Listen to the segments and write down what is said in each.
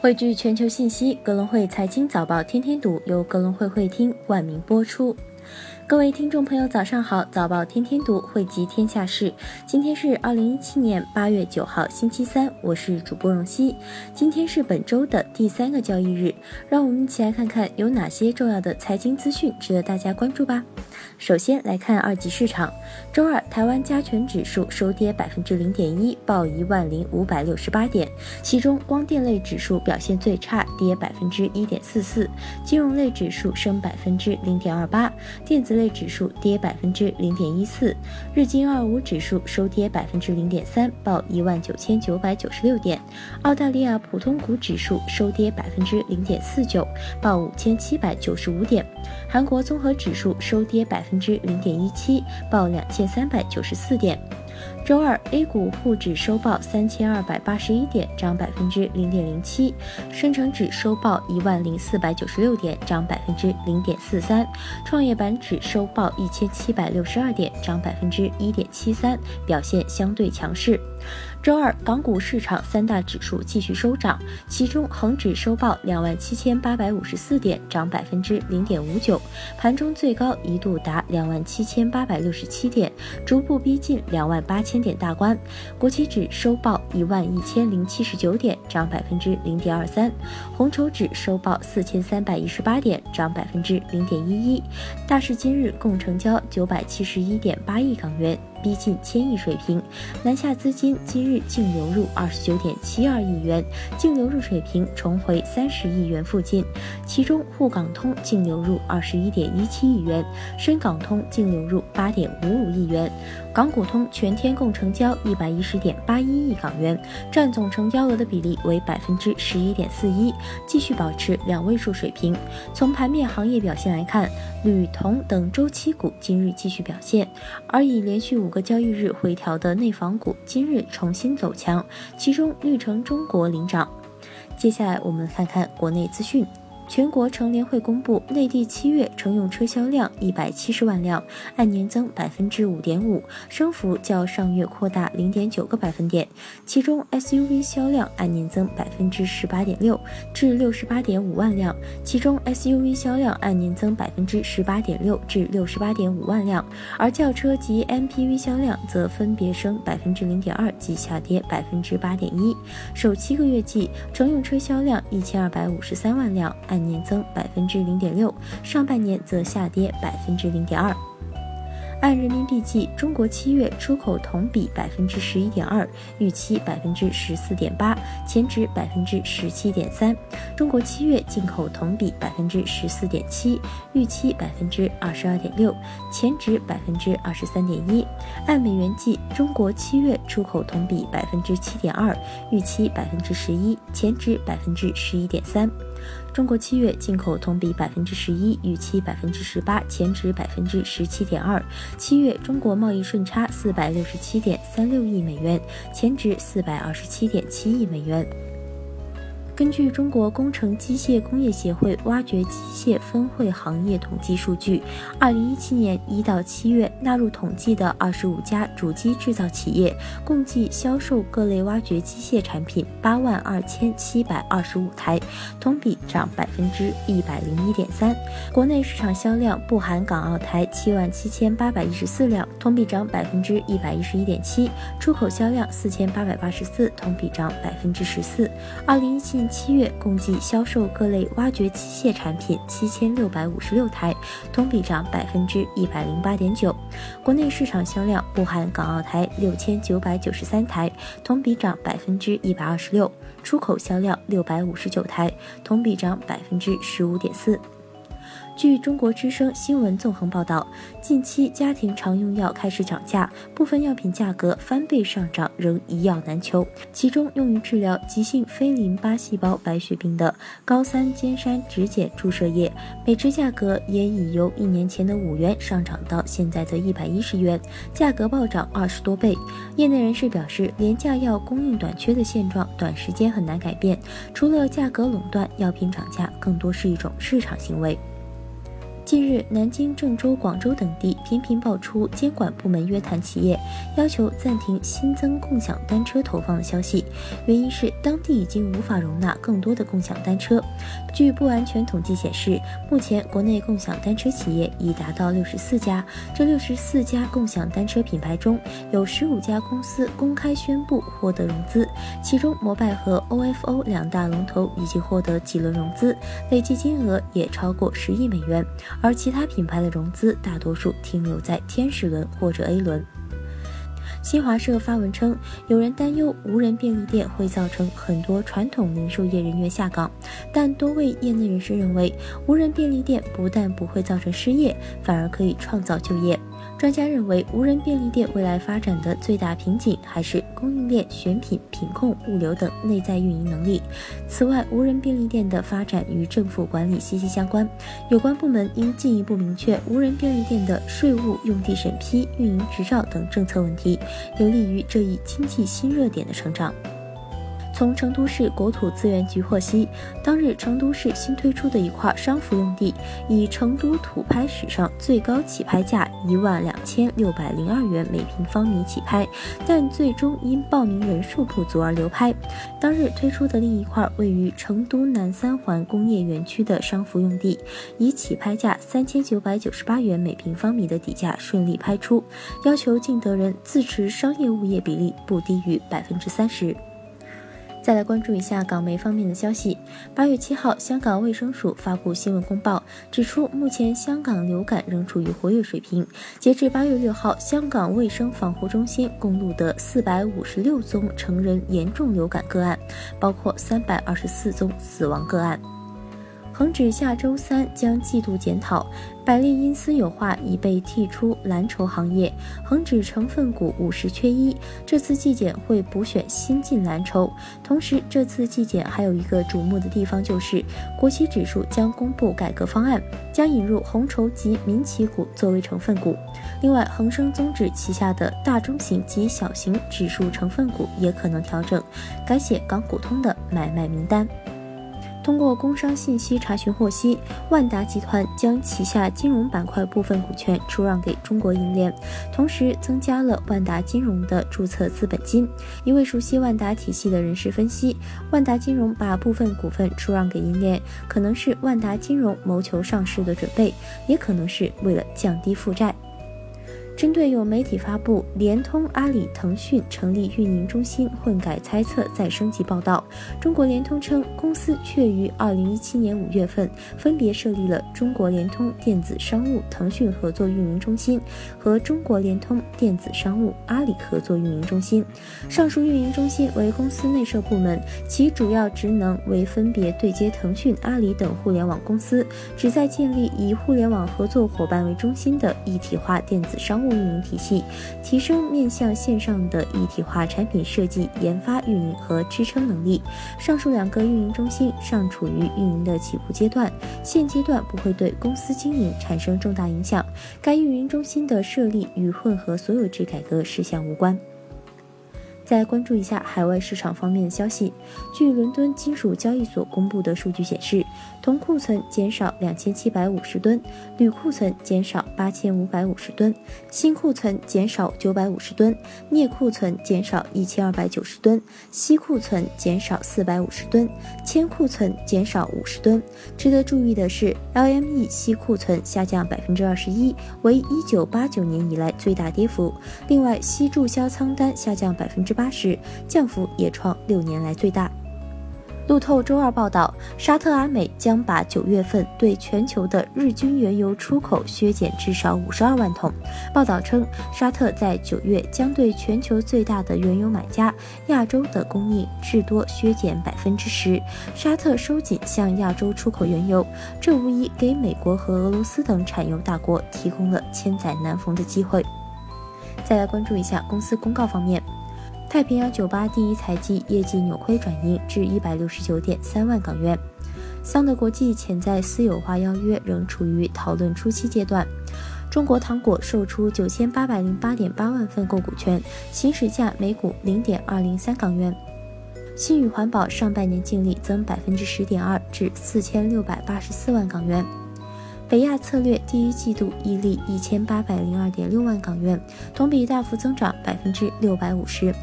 汇聚全球信息，格隆汇财经早报天天读由格隆汇会厅冠名播出。各位听众朋友，早上好！早报天天读，汇集天下事。今天是二零一七年八月九号，星期三，我是主播荣熙。今天是本周的第三个交易日，让我们一起来看看有哪些重要的财经资讯值得大家关注吧。首先来看二级市场，周二台湾加权指数收跌百分之零点一，报一万零五百六十八点，其中光电类指数表现最差，跌百分之一点四四，金融类指数升百分之零点二八，电子。类指数跌百分之零点一四，日经二五指数收跌百分之零点三，报一万九千九百九十六点。澳大利亚普通股指数收跌百分之零点四九，报五千七百九十五点。韩国综合指数收跌百分之零点一七，报两千三百九十四点。周二，A 股沪指收报三千二百八十一点，涨百分之零点零七；深成指收报一万零四百九十六点，涨百分之零点四三；创业板指收报一千七百六十二点，涨百分之一点七三，表现相对强势。周二，港股市场三大指数继续收涨，其中恒指收报两万七千八百五十四点，涨百分之零点五九，盘中最高一度达两万七千八百六十七点，逐步逼近两万八千点大关。国企指收报一万一千零七十九点，涨百分之零点二三，红筹指收报四千三百一十八点，涨百分之零点一一。大市今日共成交九百七十一点八亿港元。逼近千亿水平，南下资金今日净流入二十九点七二亿元，净流入水平重回三十亿元附近。其中沪港通净流入二十一点一七亿元，深港通净流入八点五五亿元。港股通全天共成交一百一十点八一亿港元，占总成交额的比例为百分之十一点四一，继续保持两位数水平。从盘面行业表现来看，铝、铜等周期股今日继续表现，而已连续五五个交易日回调的内房股今日重新走强，其中绿城中国领涨。接下来我们看看国内资讯。全国乘联会公布，内地七月乘用车销量一百七十万辆，按年增百分之五点五，升幅较上月扩大零点九个百分点。其中 SUV 销量按年增百分之十八点六，至六十八点五万辆，其中 SUV 销量按年增百分之十八点六，至六十八点五万辆，而轿车及 MPV 销量则分别升百分之零点二及下跌百分之八点一。首七个月计，乘用车销量一千二百五十三万辆，按年增百分之零点六，上半年则下跌百分之零点二。按人民币计，中国七月出口同比百分之十一点二，预期百分之十四点八，前值百分之十七点三。中国七月进口同比百分之十四点七，预期百分之二十二点六，前值百分之二十三点一。按美元计，中国七月出口同比百分之七点二，预期百分之十一，前值百分之十一点三。中国七月进口同比百分之十一，预期百分之十八，前值百分之十七点二。七月中国贸易顺差四百六十七点三六亿美元，前值四百二十七点七亿美元。根据中国工程机械工业协会挖掘机械分会行业统计数据，二零一七年一到七月纳入统计的二十五家主机制造企业，共计销售各类挖掘机械产品八万二千七百二十五台，同比涨百分之一百零一点三。国内市场销量不含港澳台七万七千八百一十四辆，同比涨百分之一百一十一点七。出口销量四千八百八十四，同比涨百分之十四。二零一七七月共计销售各类挖掘机械产品七千六百五十六台，同比涨百分之一百零八点九。国内市场销量不含港澳台六千九百九十三台，同比涨百分之一百二十六。出口销量六百五十九台，同比涨百分之十五点四。据中国之声新闻纵横报道，近期家庭常用药开始涨价，部分药品价格翻倍上涨，仍一药难求。其中，用于治疗急性非淋巴细胞白血病的高三尖山指碱注射液，每支价格也已由一年前的五元上涨到现在的一百一十元，价格暴涨二十多倍。业内人士表示，廉价药供应短缺的现状短时间很难改变，除了价格垄断，药品涨价更多是一种市场行为。近日，南京、郑州、广州等地频频爆出监管部门约谈企业，要求暂停新增共享单车投放的消息。原因是当地已经无法容纳更多的共享单车。据不完全统计显示，目前国内共享单车企业已达到六十四家。这六十四家共享单车品牌中有十五家公司公开宣布获得融资，其中摩拜和 OFO 两大龙头已经获得几轮融资，累计金额也超过十亿美元。而其他品牌的融资大多数停留在天使轮或者 A 轮。新华社发文称，有人担忧无人便利店会造成很多传统零售业人员下岗，但多位业内人士认为，无人便利店不但不会造成失业，反而可以创造就业。专家认为，无人便利店未来发展的最大瓶颈还是供应链、选品、品控、物流等内在运营能力。此外，无人便利店的发展与政府管理息息相关，有关部门应进一步明确无人便利店的税务、用地审批、运营执照等政策问题，有利于这一经济新热点的成长。从成都市国土资源局获悉，当日成都市新推出的一块商服用地，以成都土拍史上最高起拍价一万两千六百零二元每平方米起拍，但最终因报名人数不足而流拍。当日推出的另一块位于成都南三环工业园区的商服用地，以起拍价三千九百九十八元每平方米的底价顺利拍出，要求竞得人自持商业物业比例不低于百分之三十。再来关注一下港媒方面的消息。八月七号，香港卫生署发布新闻公报，指出目前香港流感仍处于活跃水平。截至八月六号，香港卫生防护中心共录得四百五十六宗成人严重流感个案，包括三百二十四宗死亡个案。恒指下周三将季度检讨，百利因私有化已被剔出蓝筹行业，恒指成分股五十缺一。这次季检会补选新进蓝筹，同时这次季检还有一个瞩目的地方就是国企指数将公布改革方案，将引入红筹及民企股作为成分股。另外，恒生综指旗下的大中型及小型指数成分股也可能调整，改写港股通的买卖名单。通过工商信息查询获悉，万达集团将旗下金融板块部分股权出让给中国银联，同时增加了万达金融的注册资本金。一位熟悉万达体系的人士分析，万达金融把部分股份出让给银联，可能是万达金融谋求上市的准备，也可能是为了降低负债。针对有媒体发布联通、阿里、腾讯成立运营中心混改猜测再升级报道，中国联通称，公司确于二零一七年五月份分别设立了中国联通电子商务腾讯合作运营中心和中国联通电子商务阿里合作运营中心。上述运营中心为公司内设部门，其主要职能为分别对接腾讯、阿里等互联网公司，旨在建立以互联网合作伙伴为中心的一体化电子商务。运营体系，提升面向线上的一体化产品设计、研发、运营和支撑能力。上述两个运营中心尚处于运营的起步阶段，现阶段不会对公司经营产生重大影响。该运营中心的设立与混合所有制改革事项无关。再关注一下海外市场方面的消息。据伦敦金属交易所公布的数据显示，铜库存减少两千七百五十吨，铝库存减少八千五百五十吨，锌库存减少九百五十吨，镍库存减少一千二百九十吨，锡库存减少四百五十吨，铅库存减少五十吨。值得注意的是，LME 锡库存下降百分之二十一，为一九八九年以来最大跌幅。另外，锡注销仓单下降百分之。八十降幅也创六年来最大。路透周二报道，沙特阿美将把九月份对全球的日均原油出口削减至少五十二万桶。报道称，沙特在九月将对全球最大的原油买家亚洲的供应至多削减百分之十。沙特收紧向亚洲出口原油，这无疑给美国和俄罗斯等产油大国提供了千载难逢的机会。再来关注一下公司公告方面。太平洋酒吧第一财季业绩扭亏转盈至一百六十九点三万港元。桑德国际潜在私有化邀约仍处于讨论初期阶段。中国糖果售出九千八百零八点八万份购股权，行使价每股零点二零三港元。新宇环保上半年净利增百分之十点二至四千六百八十四万港元。北亚策略第一季度溢利一千八百零二点六万港元，同比大幅增长百分之六百五十。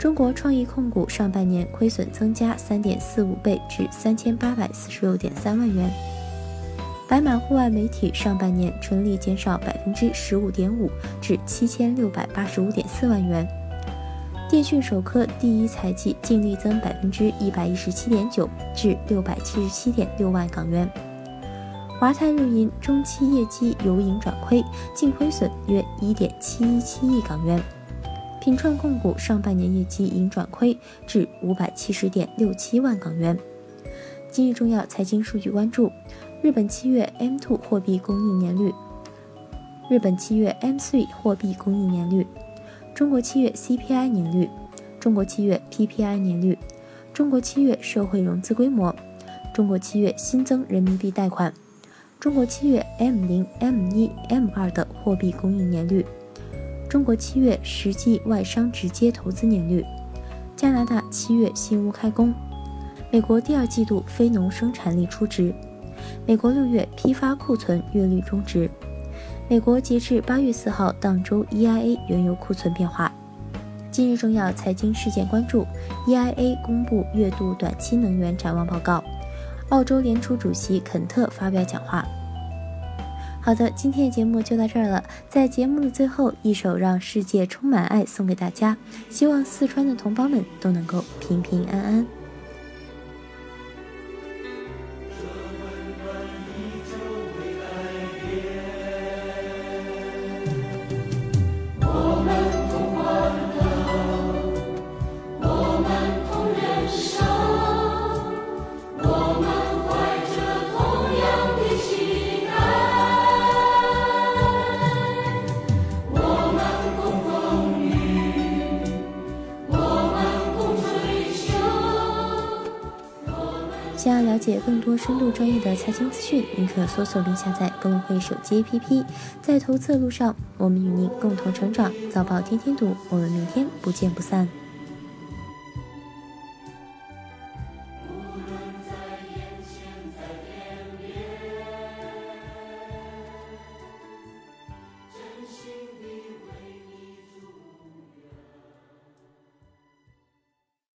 中国创意控股上半年亏损增加三点四五倍至三千八百四十六点三万元。白马户外媒体上半年纯利减少百分之十五点五至七千六百八十五点四万元。电讯首科第一财季净利增百分之一百一十七点九至六百七十七点六万港元。华泰日银中期业绩由盈转亏，净亏损约一点七一七亿港元。品创控股上半年业绩盈转亏至五百七十点六七万港元。今日重要财经数据关注：日本七月 M2 货币供应年率，日本七月 M3 货币供应年率，中国七月 CPI 年率，中国七月 PPI 年率，中国七月社会融资规模，中国七月新增人民币贷款，中国七月 M0、M1、M2 的货币供应年率。中国七月实际外商直接投资年率，加拿大七月新屋开工，美国第二季度非农生产力初值，美国六月批发库存月率中值，美国截至八月四号当周 EIA 原油库存变化。今日重要财经事件关注。：EIA 公布月度短期能源展望报告，澳洲联储主席肯特发表讲话。好的，今天的节目就到这儿了。在节目的最后，一首《让世界充满爱》送给大家，希望四川的同胞们都能够平平安安。解更多深度专业的财经资讯，您可搜索并下载格隆汇手机 APP。在投资的路上，我们与您共同成长。早报天天读，我们明天不见不散。